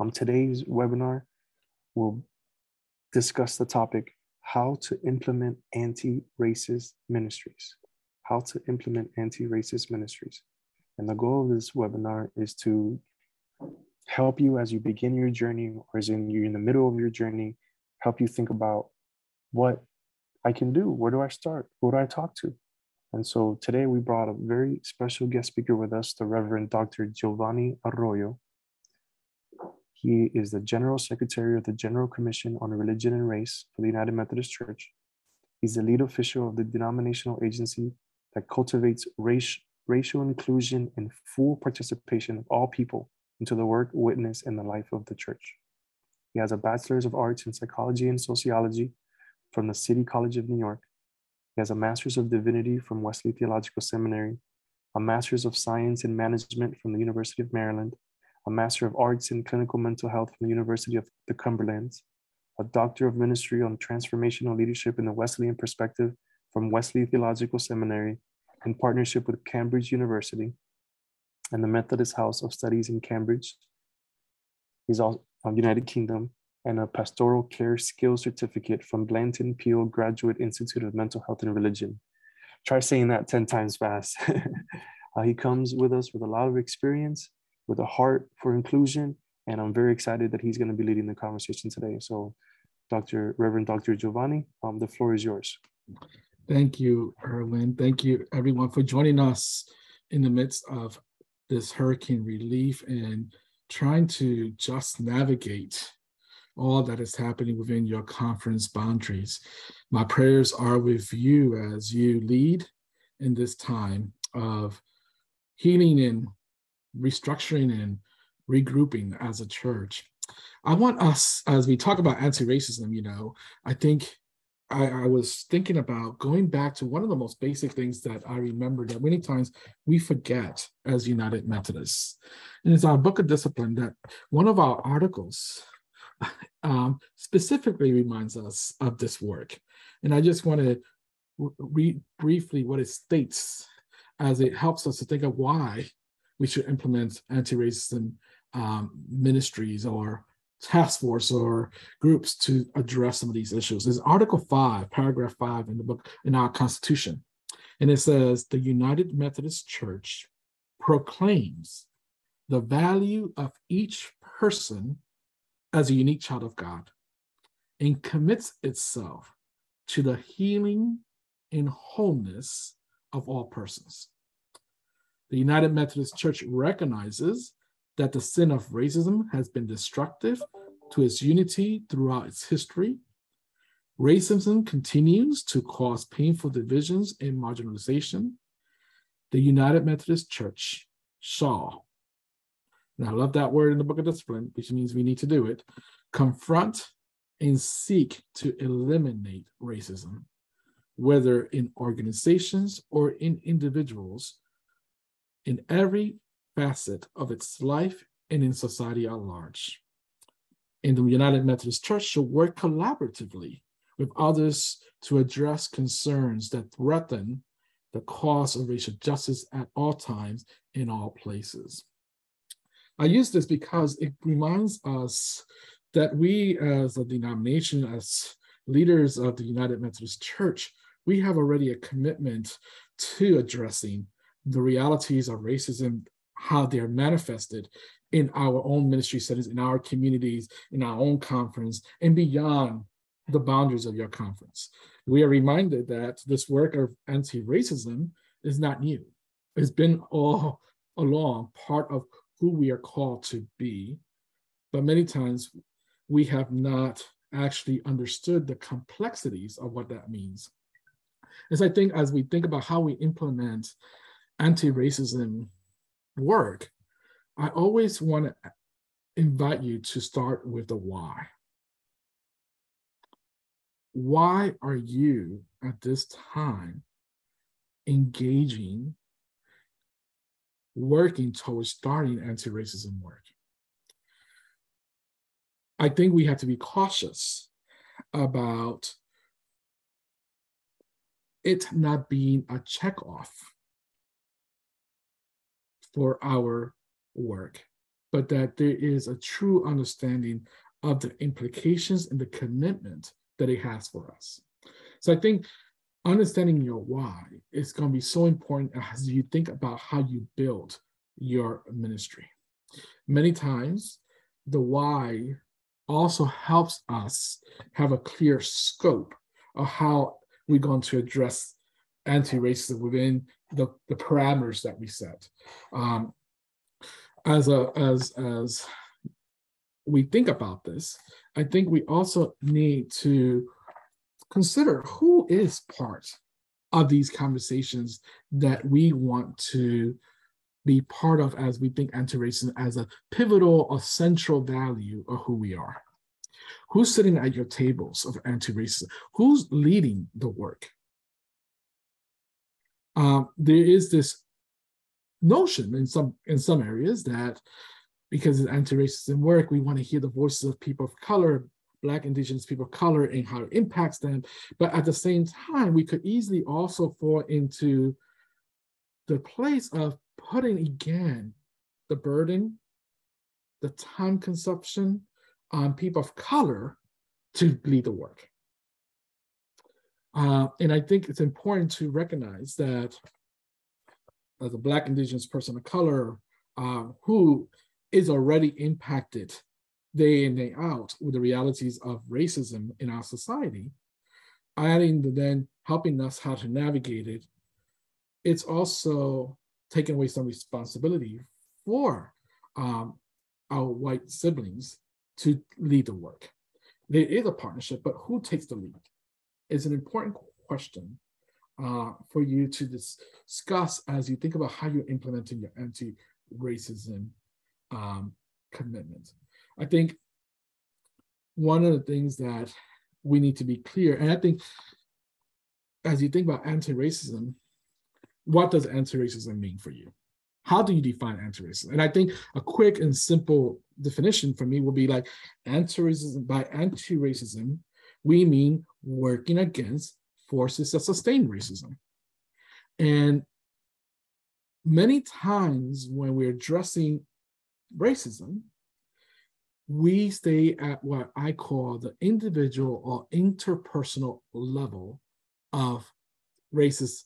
Um, today's webinar will discuss the topic how to implement anti-racist ministries. How to implement anti-racist ministries. And the goal of this webinar is to help you as you begin your journey or as in you're in the middle of your journey, help you think about what I can do. Where do I start? Who do I talk to? And so today we brought a very special guest speaker with us, the Reverend Dr. Giovanni Arroyo. He is the General Secretary of the General Commission on Religion and Race for the United Methodist Church. He's the lead official of the denominational agency that cultivates race, racial inclusion and full participation of all people into the work, witness, and the life of the church. He has a Bachelor's of Arts in Psychology and Sociology from the City College of New York. He has a Master's of Divinity from Wesley Theological Seminary, a Master's of Science in Management from the University of Maryland, a Master of Arts in Clinical Mental Health from the University of the Cumberland, a Doctor of Ministry on Transformational Leadership in the Wesleyan Perspective from Wesley Theological Seminary in partnership with Cambridge University and the Methodist House of Studies in Cambridge. He's also from United Kingdom and a pastoral care skills certificate from Blanton Peale Graduate Institute of Mental Health and Religion. Try saying that 10 times fast. uh, he comes with us with a lot of experience, with a heart for inclusion, and I'm very excited that he's going to be leading the conversation today. So, Dr. Reverend Dr. Giovanni, um, the floor is yours. Thank you, Erwin. Thank you, everyone, for joining us in the midst of this hurricane relief and trying to just navigate all that is happening within your conference boundaries. My prayers are with you as you lead in this time of healing and restructuring and regrouping as a church. I want us, as we talk about anti racism, you know, I think I, I, was thinking about going back to one of the most basic things that I remember that many times we forget as United Methodists. And it's our book of discipline that one of our articles um, specifically reminds us of this work. And I just want to read briefly what it states as it helps us to think of why we should implement anti-racism um, ministries or task force or groups to address some of these issues. There's Article 5, paragraph 5 in the book in our Constitution. And it says the United Methodist Church proclaims the value of each person as a unique child of God and commits itself to the healing and wholeness of all persons. The United Methodist Church recognizes that the sin of racism has been destructive to its unity throughout its history. Racism continues to cause painful divisions and marginalization. The United Methodist Church shall, and I love that word in the book of discipline, which means we need to do it, confront and seek to eliminate racism, whether in organizations or in individuals, in every facet of its life and in society at large. And the United Methodist Church should work collaboratively with others to address concerns that threaten the cause of racial justice at all times in all places. I use this because it reminds us that we, as a denomination, as leaders of the United Methodist Church, we have already a commitment to addressing the realities of racism, how they are manifested in our own ministry settings, in our communities, in our own conference, and beyond the boundaries of your conference. We are reminded that this work of anti racism is not new, it's been all along part of who we are called to be, but many times we have not actually understood the complexities of what that means. As I think, as we think about how we implement anti racism work, I always want to invite you to start with the why. Why are you at this time engaging working towards starting anti-racism work. I think we have to be cautious about it not being a check off for our work. but that there is a true understanding of the implications and the commitment that it has for us. So I think understanding your why is going to be so important as you think about how you build your ministry. Many times, the why also helps us have a clear scope of how we're going to address anti-racism within the, the parameters that we set. Um, as a as as we think about this, I think we also need to consider who is part of these conversations that we want to be part of as we think anti-racism as a pivotal or central value of who we are. Who's sitting at your tables of anti-racism? Who's leading the work? Um, there is this notion in some in some areas that because it's anti-racism work, we want to hear the voices of people of color, Black, Indigenous people of color, and how it impacts them. But at the same time, we could easily also fall into the place of putting again the burden, the time consumption on people of color to lead the work. Uh, and I think it's important to recognize that as a Black Indigenous person of color uh, who is already impacted day in, day out with the realities of racism in our society, adding the then helping us how to navigate it, it's also taking away some responsibility for um, our white siblings to lead the work. There is a partnership, but who takes the lead? Is an important question uh, for you to discuss as you think about how you're implementing your anti-racism um, commitment. I think one of the things that we need to be clear, and I think as you think about anti-racism, what does anti-racism mean for you? How do you define anti-racism? And I think a quick and simple definition for me will be like anti-racism by anti-racism, we mean working against forces that sustain racism. And many times when we're addressing racism, we stay at what I call the individual or interpersonal level of racist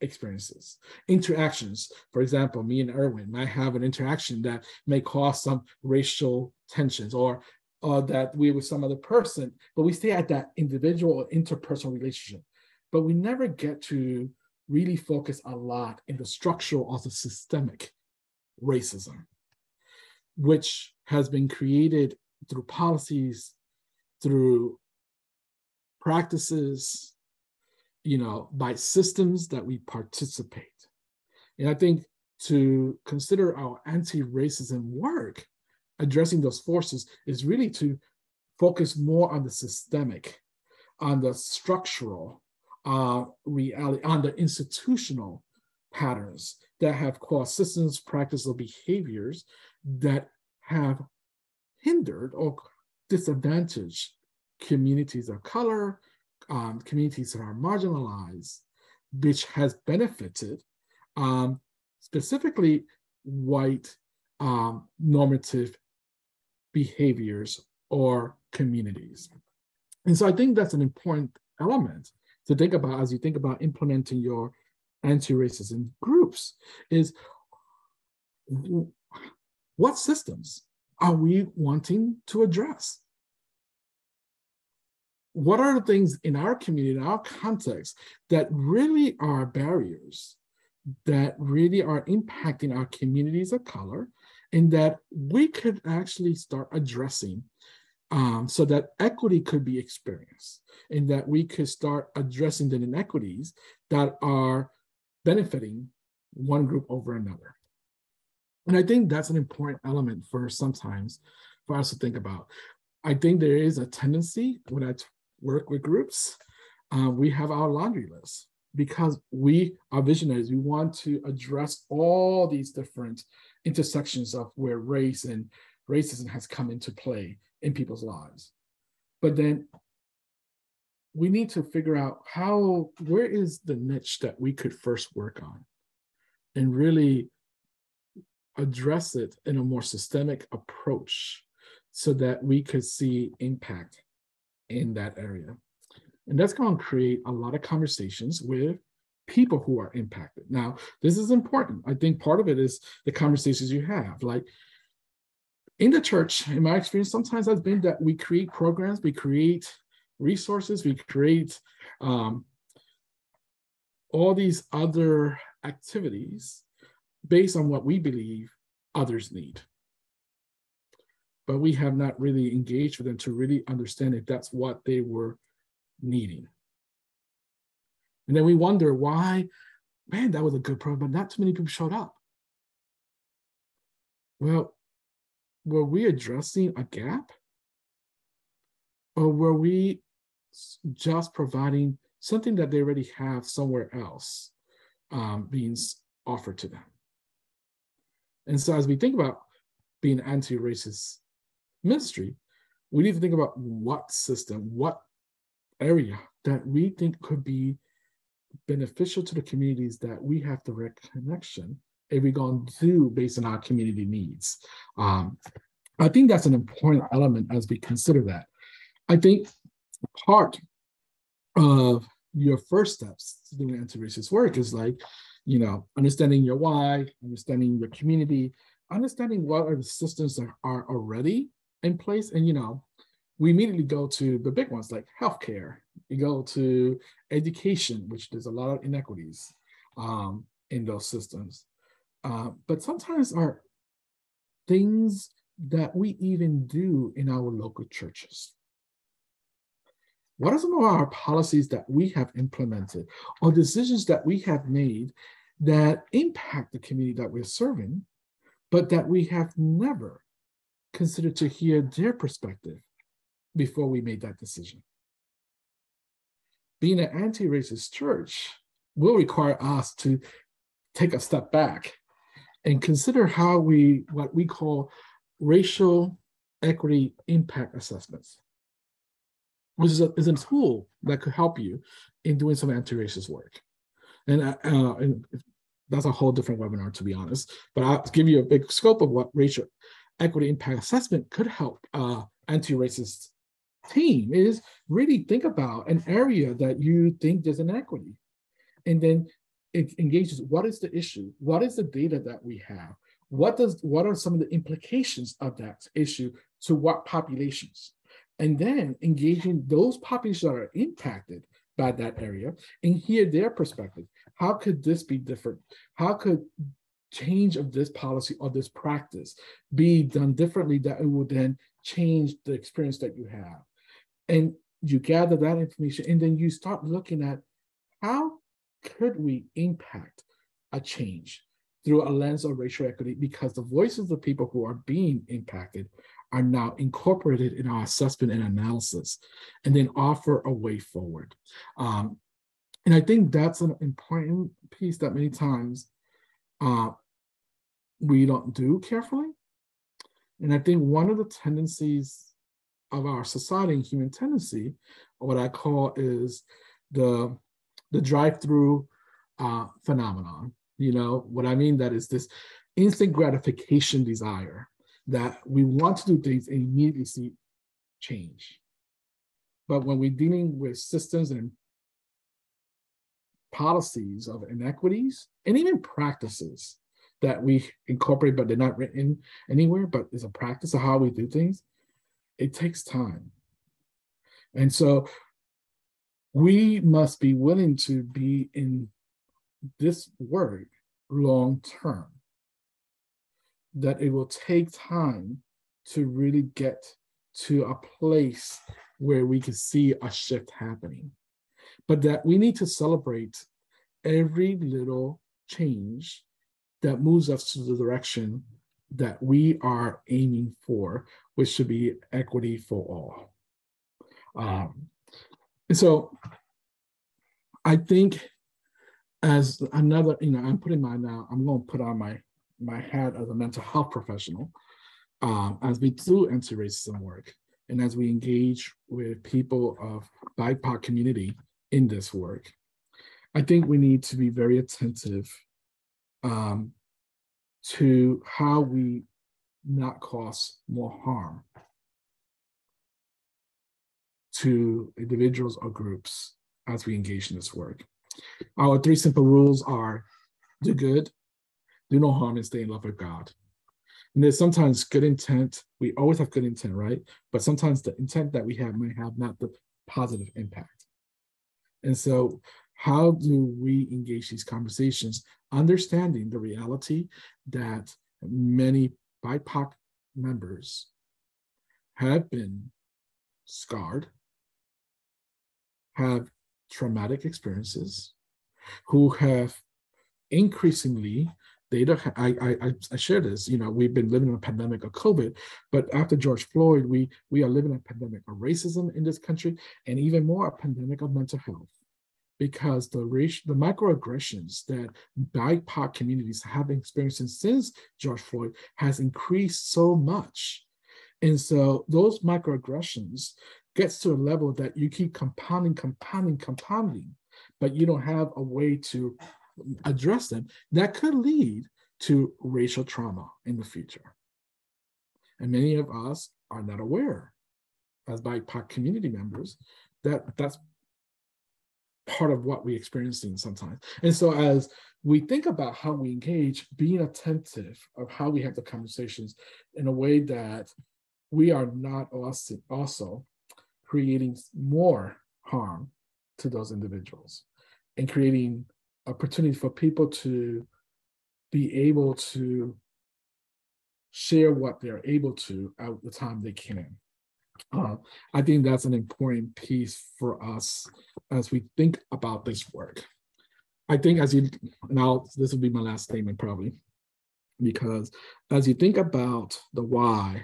experiences, interactions. For example, me and Erwin might have an interaction that may cause some racial tensions or or that we're with some other person, but we stay at that individual or interpersonal relationship. But we never get to really focus a lot in the structural or the systemic racism which has been created through policies, through practices, you know, by systems that we participate. And I think to consider our anti-racism work, addressing those forces is really to focus more on the systemic, on the structural uh, reality, on the institutional patterns that have caused systems, practices, or behaviors that have hindered or disadvantaged communities of color, um, communities that are marginalized, which has benefited um, specifically white um, normative behaviors or communities. And so I think that's an important element to think about as you think about implementing your anti-racism groups is what systems are we wanting to address? What are the things in our community, in our context, that really are barriers, that really are impacting our communities of color, and that we could actually start addressing um, so that equity could be experienced, and that we could start addressing the inequities that are benefiting one group over another. And I think that's an important element for sometimes for us to think about. I think there is a tendency when I work with groups, uh, we have our laundry list because we are visionaries. We want to address all these different intersections of where race and racism has come into play in people's lives. But then we need to figure out how, where is the niche that we could first work on and really address it in a more systemic approach so that we could see impact in that area. And that's going to create a lot of conversations with people who are impacted. Now, this is important. I think part of it is the conversations you have. Like in the church, in my experience, sometimes has been that we create programs, we create resources, we create um, all these other activities based on what we believe others need. But we have not really engaged with them to really understand if that's what they were needing. And then we wonder why, man, that was a good program, but not too many people showed up. Well, were we addressing a gap? Or were we just providing something that they already have somewhere else um, being offered to them? And so as we think about being anti-racist ministry, we need to think about what system, what area that we think could be beneficial to the communities that we have direct connection if we're going to do based on our community needs. Um, I think that's an important element as we consider that. I think part of your first steps to doing anti-racist work is like, you know, understanding your why, understanding your community, understanding what are the systems that are already in place. And, you know, we immediately go to the big ones like healthcare. You go to education, which there's a lot of inequities um, in those systems. Uh, but sometimes are things that we even do in our local churches. What are some of our policies that we have implemented or decisions that we have made that impact the community that we're serving, but that we have never considered to hear their perspective before we made that decision? Being an anti racist church will require us to take a step back and consider how we, what we call racial equity impact assessments which is a, is a tool that could help you in doing some anti-racist work. And, uh, uh, and that's a whole different webinar, to be honest. But I'll give you a big scope of what racial equity impact assessment could help uh, anti-racist team is really think about an area that you think there's an equity, and then it engages what is the issue, what is the data that we have, what does what are some of the implications of that issue to what populations and then engaging those populations that are impacted by that area and hear their perspective. How could this be different? How could change of this policy or this practice be done differently that it would then change the experience that you have? And you gather that information and then you start looking at how could we impact a change through a lens of racial equity because the voices of people who are being impacted are now incorporated in our assessment and analysis, and then offer a way forward. Um, and I think that's an important piece that many times uh, we don't do carefully. And I think one of the tendencies of our society and human tendency, what I call is the the drive-through uh, phenomenon. You know what I mean? That is this instant gratification desire that we want to do things and immediately see change. But when we're dealing with systems and policies of inequities and even practices that we incorporate, but they're not written anywhere, but it's a practice of how we do things, it takes time. And so we must be willing to be in this work long term that it will take time to really get to a place where we can see a shift happening. But that we need to celebrate every little change that moves us to the direction that we are aiming for, which should be equity for all. Um, and so I think as another, you know, I'm putting my now, I'm going to put on my my hat as a mental health professional um, as we do anti-racism work and as we engage with people of BIPOC community in this work, I think we need to be very attentive um, to how we not cause more harm to individuals or groups as we engage in this work. Our three simple rules are do good, do no harm, and stay in love with God. And there's sometimes good intent. We always have good intent, right? But sometimes the intent that we have may have not the positive impact. And so, how do we engage these conversations, understanding the reality that many BIPOC members have been scarred, have traumatic experiences, who have increasingly data I, I i share this you know we've been living in a pandemic of covid but after george floyd we we are living a pandemic of racism in this country and even more a pandemic of mental health because the race, the microaggressions that BIPOC communities have experienced since George Floyd has increased so much. And so those microaggressions gets to a level that you keep compounding, compounding, compounding, but you don't have a way to address them. That could lead to racial trauma in the future. And many of us are not aware as BIPOC community members that that's part of what we're experiencing sometimes. And so as we think about how we engage, being attentive of how we have the conversations in a way that we are not also, also creating more harm to those individuals and creating opportunity for people to be able to share what they're able to at the time they can. Uh, I think that's an important piece for us as we think about this work. I think as you now, this will be my last statement probably, because as you think about the why,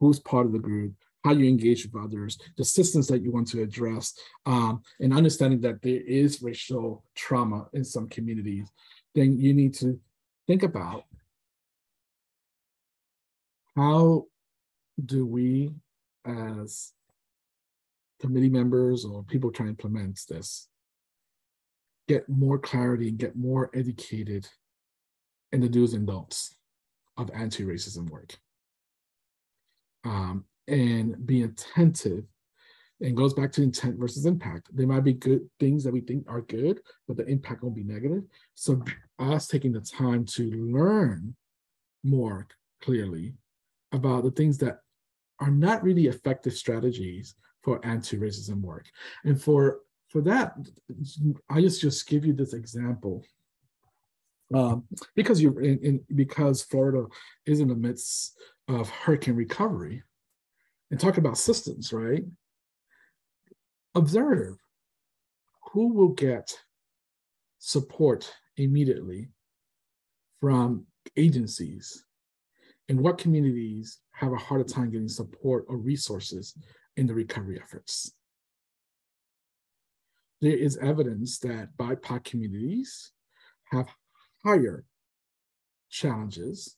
who's part of the group, how you engage with others, the systems that you want to address, um, and understanding that there is racial trauma in some communities, then you need to think about how do we as committee members or people trying to implement this. Get more clarity and get more educated in the do's and don'ts of anti-racism work. Um, and be attentive. And goes back to intent versus impact. There might be good things that we think are good but the impact will be negative. So us taking the time to learn more clearly about the things that are not really effective strategies for anti-racism work. And for for that, I just just give you this example. Um, because you're in, in, because Florida is in the midst of hurricane recovery and talk about systems, right? Observe who will get support immediately from agencies and what communities have a harder time getting support or resources in the recovery efforts. There is evidence that BIPOC communities have higher challenges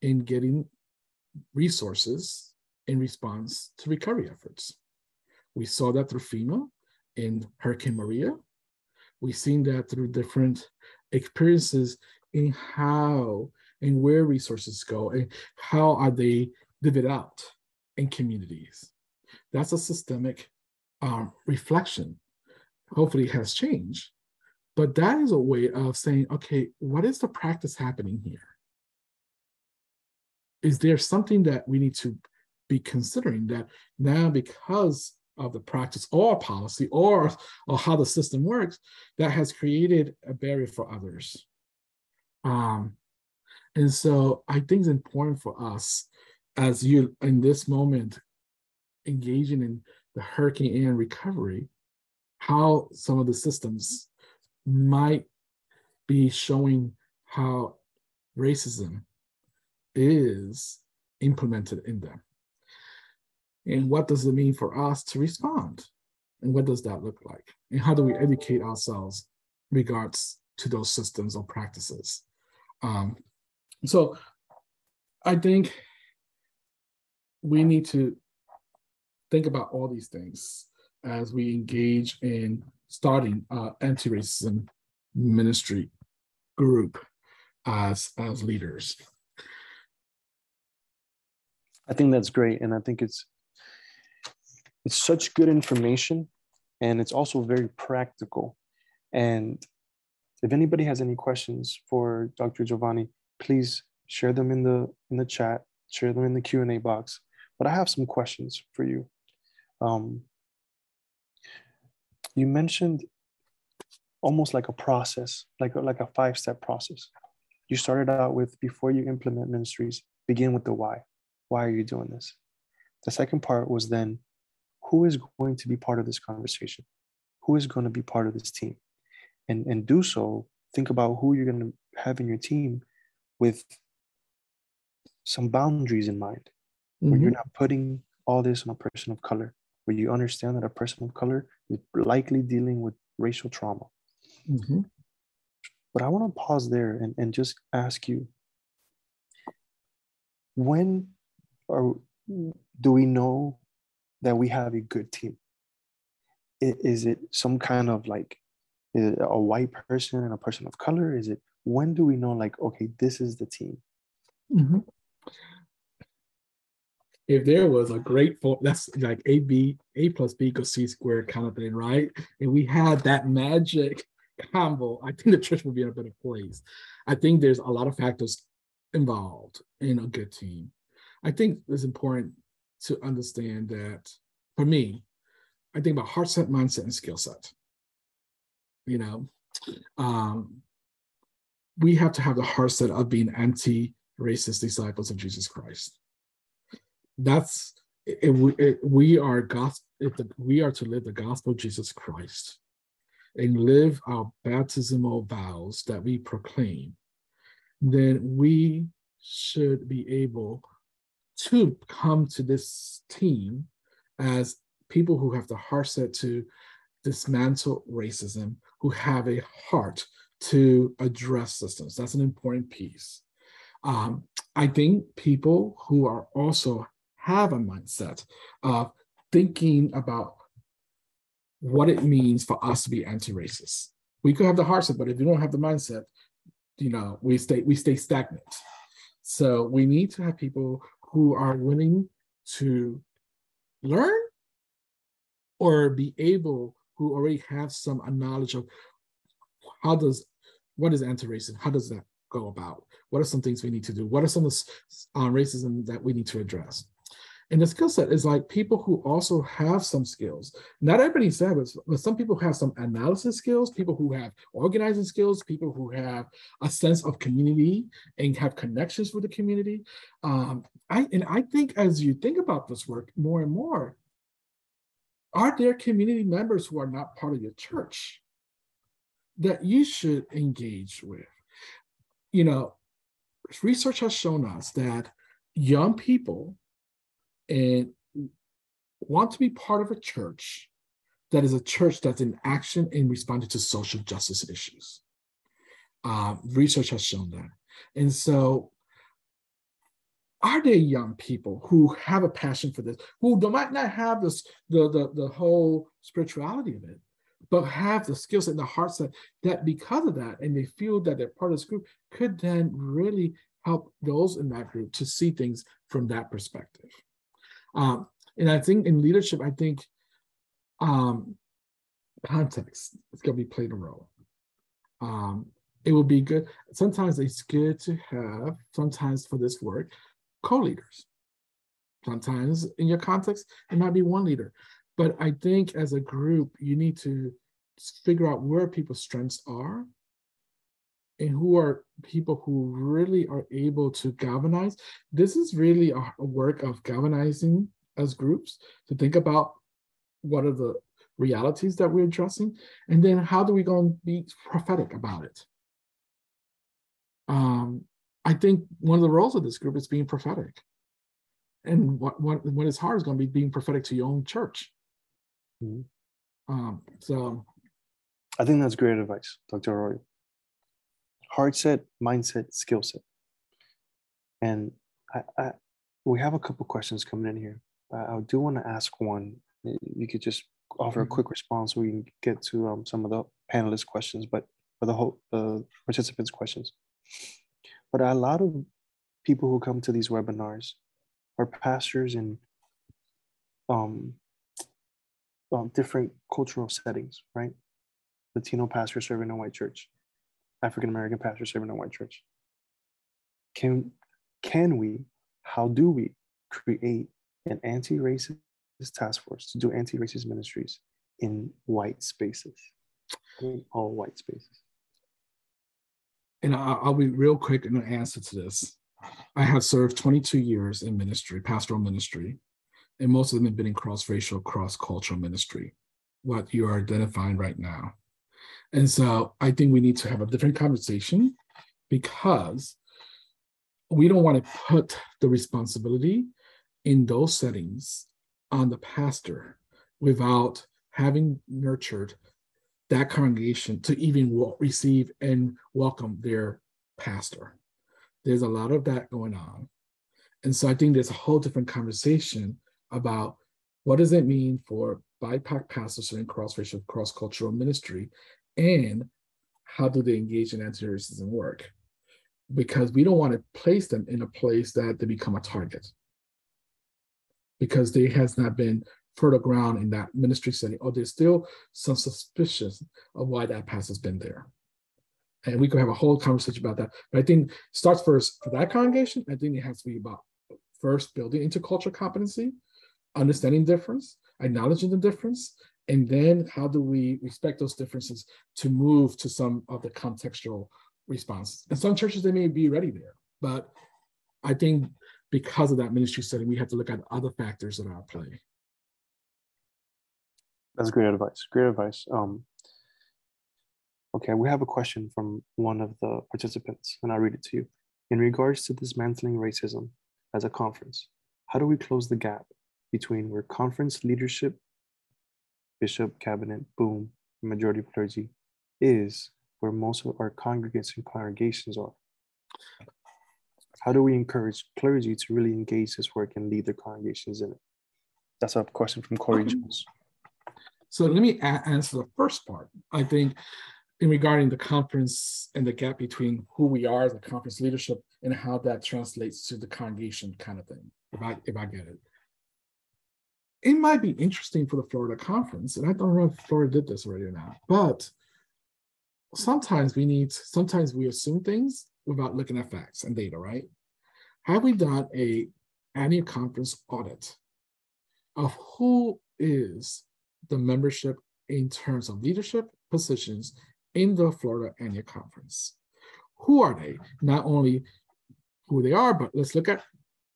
in getting resources in response to recovery efforts. We saw that through FEMA in Hurricane Maria. We've seen that through different experiences in how and where resources go and how are they divvied out in communities. That's a systemic um, reflection. Hopefully, has changed. But that is a way of saying, okay, what is the practice happening here? Is there something that we need to be considering that now, because of the practice or policy or, or how the system works, that has created a barrier for others? Um, and so I think it's important for us as you in this moment engaging in the Hurricane and recovery, how some of the systems might be showing how racism is implemented in them. And what does it mean for us to respond? And what does that look like? And how do we educate ourselves regards to those systems or practices? Um, so I think we need to think about all these things as we engage in starting uh, anti-racism ministry group as as leaders. I think that's great, and I think it's it's such good information, and it's also very practical. And if anybody has any questions for Dr. Giovanni, please share them in the in the chat, share them in the Q and A box. But I have some questions for you. Um, you mentioned almost like a process, like a, like a five step process. You started out with before you implement ministries, begin with the why. Why are you doing this? The second part was then who is going to be part of this conversation? Who is going to be part of this team? And, and do so, think about who you're going to have in your team with some boundaries in mind, mm-hmm. where you're mm-hmm. not putting all this on a person of color, where you understand that a person of color is likely dealing with racial trauma. Mm-hmm. But I want to pause there and, and just ask you when or do we know that we have a good team? Is it some kind of like a white person and a person of color? Is it when do we know like okay, this is the team? Mm-hmm if there was a great form, that's like A B A plus B equals C squared kind of thing, right? And we had that magic combo, I think the church would be in a better place. I think there's a lot of factors involved in a good team. I think it's important to understand that for me, I think about heart set, mindset, and skill set. You know, um, we have to have the heart set of being anti-racist disciples of Jesus Christ. That's we, we are gospel if the, we are to live the gospel of jesus christ and live our baptismal vows that we proclaim then we should be able to come to this team as people who have the heart set to dismantle racism who have a heart to address systems that's an important piece um, i think people who are also have a mindset of thinking about what it means for us to be anti-racist. We could have the heart but if you don't have the mindset, you know, we stay we stay stagnant. So we need to have people who are willing to learn or be able who already have some knowledge of how does what is anti-racism how does that go about what are some things we need to do what are some of the uh, racism that we need to address and the skill set is like people who also have some skills. Not everybody says, but some people have some analysis skills, people who have organizing skills, people who have a sense of community and have connections with the community. Um, I and I think as you think about this work more and more, are there community members who are not part of your church that you should engage with? You know, research has shown us that young people and want to be part of a church that is a church that's in action in responding to social justice issues. Uh, research has shown that. And so, are there young people who have a passion for this, who might not have this, the, the, the whole spirituality of it, but have the skills and the heart set that because of that, and they feel that they're part of this group, could then really help those in that group to see things from that perspective. Um, and I think in leadership, I think um, context is going to be played a role. Um, it will be good. Sometimes it's good to have, sometimes for this work, co-leaders. Sometimes in your context, it might be one leader. But I think as a group, you need to figure out where people's strengths are and who are people who really are able to galvanize. This is really a, work of galvanizing as groups to think about what are the realities that we're addressing, and then how do we go and be prophetic about it? Um, I think one of the roles of this group is being prophetic. And what, what, what is hard is going to be being prophetic to your own church. Mm-hmm. Um, so I think that's great advice, Dr. Arroyo. heart set, mindset, skill set. And I, I, we have a couple questions coming in here. I do want to ask one. You could just offer a mm-hmm. quick response so we can get to um, some of the panelist questions, but for the whole uh, participants' questions. But a lot of people who come to these webinars are pastors in um, um, different cultural settings, right? Latino pastor serving a white church, African American pastor serving a white church. Can can we? How do we create an anti-racist task force to do anti-racist ministries in white spaces, in all white spaces? And I'll be real quick in the answer to this. I have served 22 years in ministry, pastoral ministry, and most of them have been in cross-racial, cross-cultural ministry, what you are identifying right now. And so I think we need to have a different conversation because we don't want to put the responsibility in those settings on the pastor without having nurtured that congregation to even receive and welcome their pastor. There's a lot of that going on. And so I think there's a whole different conversation about what does it mean for BIPOC pastors in cross-racial, cross-cultural ministry, and how do they engage in anti-racism work? Because we don't want to place them in a place that they become a target. Because there has not been fertile ground in that ministry setting, or there's still some suspicion of why that pastor's been there. And we could have a whole conversation about that. But I think starts first for that congregation. I think it has to be about first building intercultural competency, understanding difference, acknowledging the difference, and then how do we respect those differences to move to some of the contextual responses? And some churches, they may be ready there, but I think because of that ministry setting, we have to look at other factors that are at play. That's great advice. Great advice. Um, okay, we have a question from one of the participants, and I'll read it to you. In regards to dismantling racism as a conference, how do we close the gap between where conference leadership, bishop, cabinet, BOOM, majority of clergy, is where most of our congregants and congregations are? How do we encourage clergy to really engage this work and lead their congregations in it? That's a question from Corey Jones. So let me answer the first part. I think in regarding the conference and the gap between who we are as a conference leadership and how that translates to the congregation kind of thing, if I if I get it it might be interesting for the Florida conference, and I don't know if Florida did this already or not, but sometimes we need, sometimes we assume things without looking at facts and data, right? Have we done a annual conference audit of who is the membership in terms of leadership positions in the Florida annual conference? Who are they? Not only who they are, but let's look at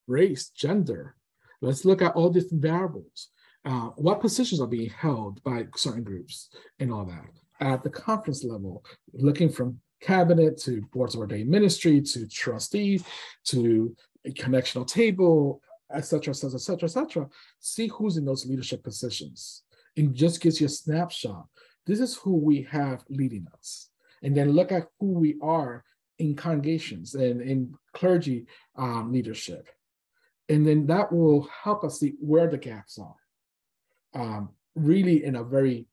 race, gender, Let's look at all different variables. Uh, what positions are being held by certain groups and all that. At the conference level, looking from cabinet to boards of ordained ministry to trustees to a connectional table, etc., etc., etc. See who's in those leadership positions. It just gives you a snapshot. This is who we have leading us. And then look at who we are in congregations and in clergy um, leadership. And then that will help us see where the gaps are um, really in a very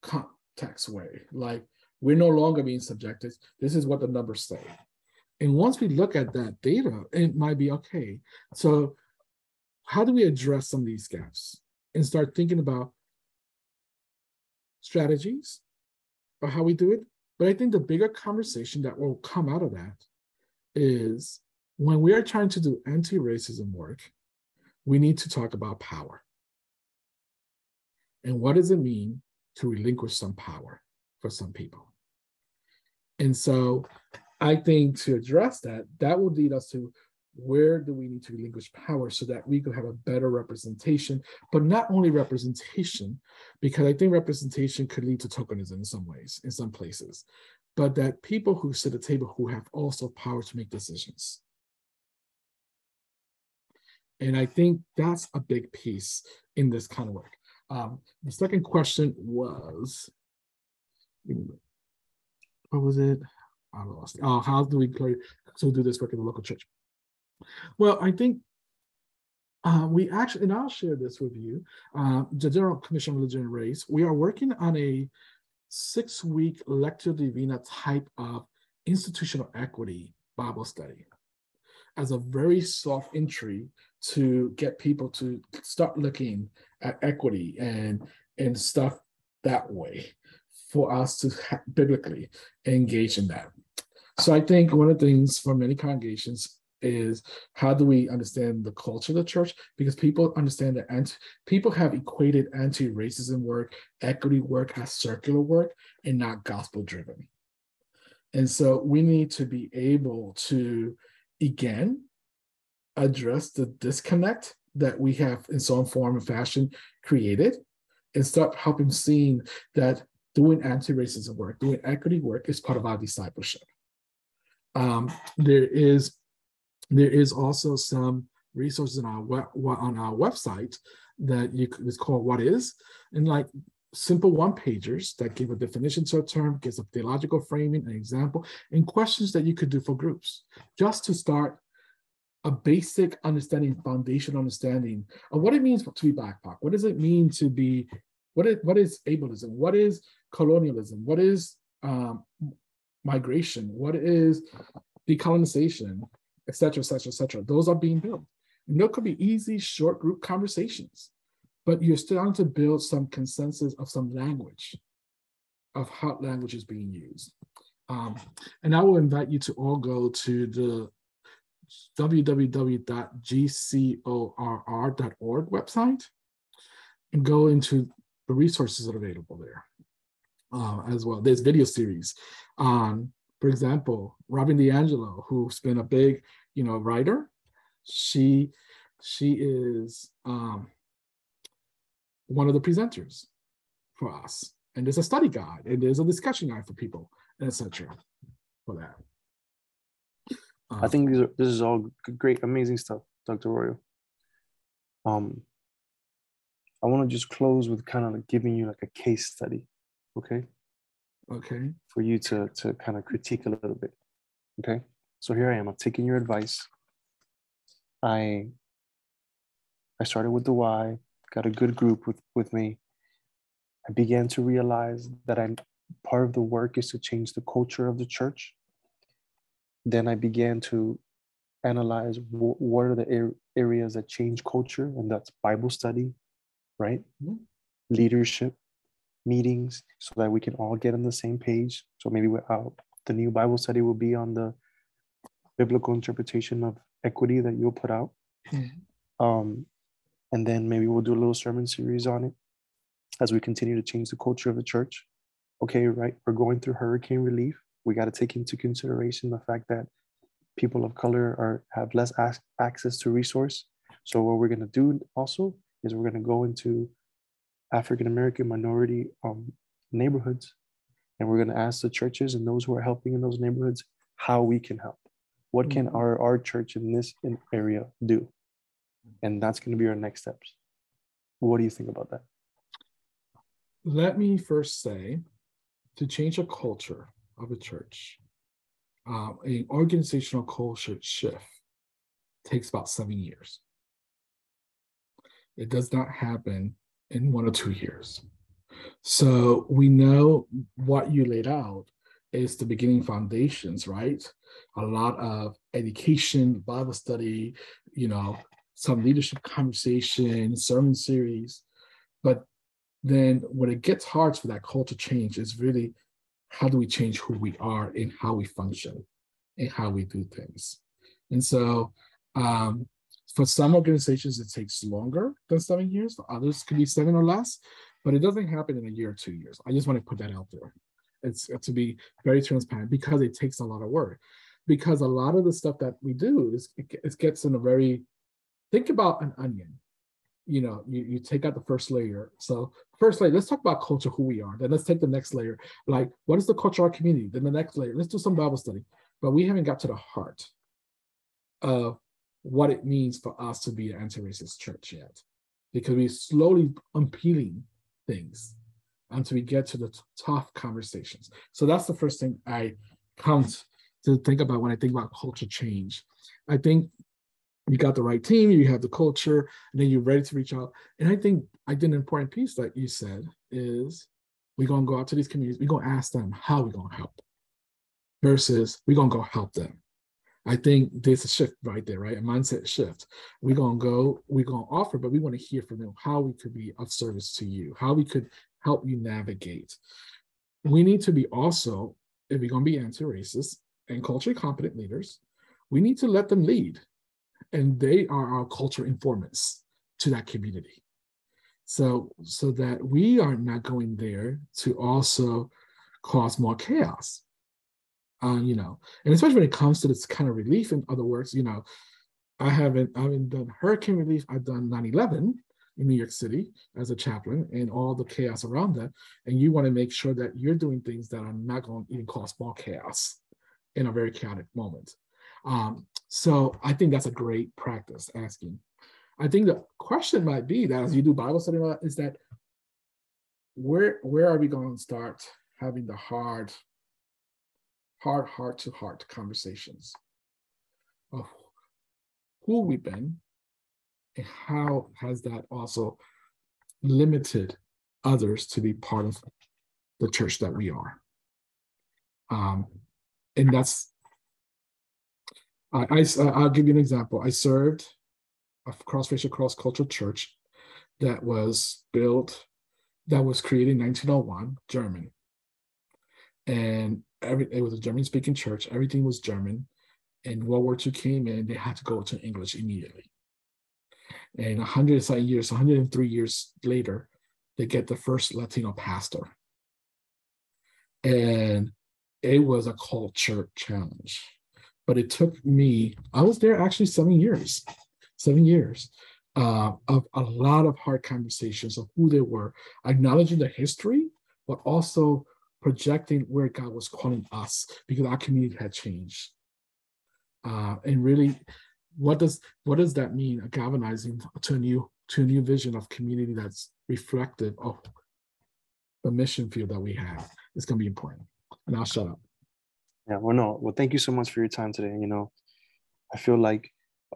context way. Like we're no longer being subjected. This is what the numbers say. And once we look at that data it might be okay. So how do we address some of these gaps and start thinking about strategies or how we do it but i think the bigger conversation that will come out of that is when we are trying to do anti racism work, we need to talk about power. And what does it mean to relinquish some power for some people? And so I think to address that, that will lead us to where do we need to relinquish power so that we could have a better representation, but not only representation, because I think representation could lead to tokenism in some ways, in some places, but that people who sit at the table who have also power to make decisions. And I think that's a big piece in this kind of work. Um, the second question was, what was it? I lost. Oh, how do we so do this work in the local church? Well, I think uh, we actually, and I'll share this with you, uh, the General Commission on Religion and Race, we are working on a six-week Lectio Divina type of institutional equity Bible study as a very soft entry to get people to start looking at equity and and stuff that way for us to biblically engage in that. So I think one of the things for many congregations is how do we understand the culture of the church? Because people understand that anti, people have equated anti-racism work, equity work as circular work and not gospel driven. And so we need to be able to again address the disconnect that we have in some form and fashion created and start helping seeing that doing anti-racism work, doing equity work is part of our discipleship. Um, there is there is also some resources on our web, on our website that you it's called what is and like simple one pagers that give a definition to a term gives a theological framing an example and questions that you could do for groups just to start a basic understanding foundation understanding of what it means to be BIPOC. What does it mean to be what is what is ableism? What is colonialism? What is um, migration? What is decolonization? Etc. Etc. Etc. Those are being built. And those could be easy, short group conversations, but you're starting to build some consensus of some language, of how language is being used. Um, and I will invite you to all go to the www.gcorr.org website and go into the resources that are available there uh, as well. There's video series on, for example, Robin DiAngelo, who's been a big, you know, writer. She she is um, one of the presenters for us. And there's a study guide and there's a discussion guide for people, etc. for that. I think these are, this is all great, amazing stuff, Dr. Arroyo. Um, I want to just close with kind of like giving you like a case study, okay? Okay. For you to to kind of critique a little bit, okay? So here I am. I'm taking your advice. I I started with the why, got a good group with with me. I began to realize that I'm part of the work is to change the culture of the church then I began to analyze w- what are the er- areas that change culture, and that's Bible study, right? Mm-hmm. Leadership, meetings, so that we can all get on the same page. So maybe uh, the new Bible study will be on the biblical interpretation of equity that you'll put out. Mm-hmm. Um, and then maybe we'll do a little sermon series on it as we continue to change the culture of the church. Okay, right? We're going through hurricane relief we got to take into consideration the fact that people of color are have less access to resource. So what we're going to do also is we're going to go into African American minority um, neighborhoods, and we're going to ask the churches and those who are helping in those neighborhoods how we can help. What can mm-hmm. our our church in this area do? And that's going to be our next steps. What do you think about that? Let me first say to change a culture, of a church, uh, an organizational culture shift takes about seven years. It does not happen in one or two years. So we know what you laid out is the beginning foundations, right? A lot of education, Bible study, you know, some leadership conversation, sermon series. But then when it gets hard for that culture change, is really how do we change who we are and how we function and how we do things? And so um, for some organizations, it takes longer than seven years. For others, could be seven or less, but it doesn't happen in a year or two years. I just want to put that out there. It's uh, to be very transparent because it takes a lot of work. Because a lot of the stuff that we do is it, it gets in a very think about an onion you know, you, you take out the first layer. So first layer, let's talk about culture, who we are. Then let's take the next layer. Like, what is the culture of our community? Then the next layer, let's do some Bible study. But we haven't got to the heart of what it means for us to be an anti-racist church yet. Because we're slowly unpeeling things until we get to the t- tough conversations. So that's the first thing I come to think about when I think about culture change. I think you got the right team, you have the culture, and then you're ready to reach out. And I think I did an important piece that you said is we're gonna go out to these communities, we're gonna ask them how we're gonna help versus we're gonna go help them. I think there's a shift right there, right? A mindset shift. We're gonna go, we're gonna offer, but we want to hear from them how we could be of service to you, how we could help you navigate. We need to be also, if we're gonna be anti-racist and culturally competent leaders, we need to let them lead. And they are our culture informants to that community. So, so that we are not going there to also cause more chaos. Uh, you know, and especially when it comes to this kind of relief, in other words, you know, I haven't I haven't done hurricane relief, I've done 9-11 in New York City as a chaplain and all the chaos around that. And you want to make sure that you're doing things that are not going to even cause more chaos in a very chaotic moment. Um, so I think that's a great practice asking. I think the question might be that as you do Bible study, is that where where are we going to start having the hard, hard heart to heart conversations of who we've been and how has that also limited others to be part of the church that we are. Um, and that's I, I I'll give you an example. I served a cross-racial, cross-cultural church that was built, that was created in 1901, German, and every it was a German-speaking church. Everything was German. And World War II came in, they had to go to English immediately. And 100 years, 103 years later, they get the first Latino pastor. And it was a culture challenge. But it took me, I was there actually seven years, seven years uh, of a lot of hard conversations of who they were, acknowledging the history, but also projecting where God was calling us because our community had changed. Uh, and really, what does what does that mean? Galvanizing to a new to a new vision of community that's reflective of the mission field that we have. It's going to be important. And I'll shut up. Yeah, well, no, well, thank you so much for your time today. You know, I feel like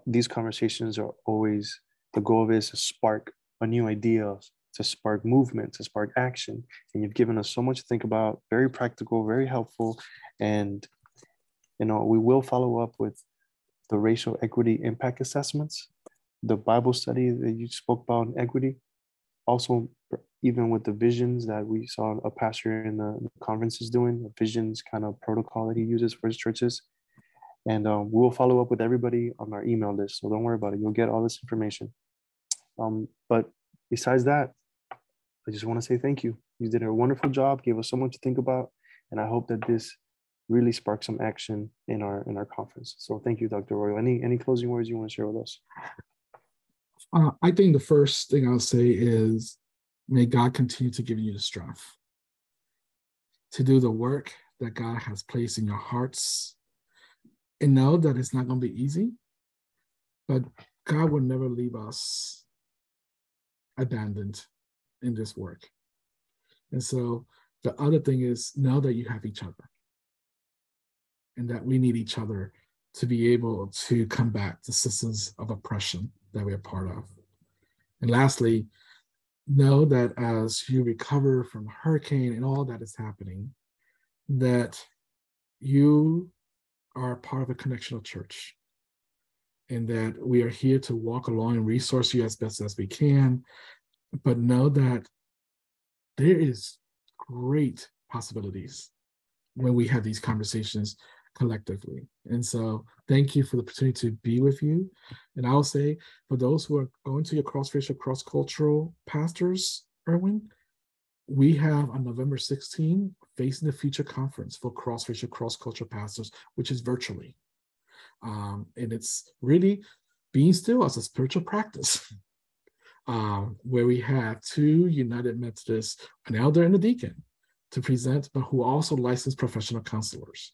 these conversations are always the goal of it is to spark a new idea, to spark movement, to spark action. And you've given us so much to think about, very practical, very helpful. And, you know, we will follow up with the racial equity impact assessments, the Bible study that you spoke about in equity, also even with the visions that we saw a pastor in the conference is doing, the visions kind of protocol that he uses for his churches. And um, we will follow up with everybody on our email list. So don't worry about it. You'll get all this information. Um, but besides that, I just want to say thank you. You did a wonderful job, gave us so much to think about. And I hope that this really sparks some action in our in our conference. So thank you, Dr. Arroyo. Any any closing words you want to share with us? Uh, I think the first thing I'll say is may God continue to give you the strength to do the work that God has placed in your hearts and know that it's not going to be easy, but God will never leave us abandoned in this work. And so the other thing is know that you have each other and that we need each other to be able to combat the systems of oppression that we're part of. And lastly, know that as you recover from hurricane and all that is happening, that you are part of a connectional church and that we are here to walk along and resource you as best as we can. But know that there is great possibilities when we have these conversations collectively. And so thank you for the opportunity to be with you. And I'll say for those who are going to your cross-racial, cross-cultural pastors, Erwin, we have on November 16, Facing the Future Conference for cross-racial, cross-cultural pastors, which is virtually. Um, and it's really being still as a spiritual practice. um, where we have two United Methodists, an elder and a deacon, to present, but who also licensed professional counselors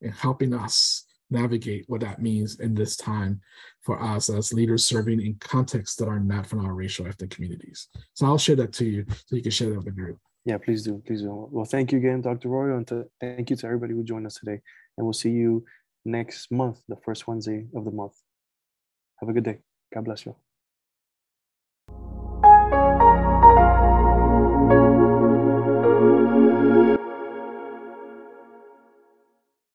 and helping us navigate what that means in this time for us as leaders serving in contexts that are not from our racial ethnic communities. So I'll share that to you so you can share that with the group. Yeah, please do. Please do. Well, thank you again, Dr. Arroyo, and to, thank you to everybody who joined us today. And we'll see you next month, the first Wednesday of the month. Have a good day. God bless you.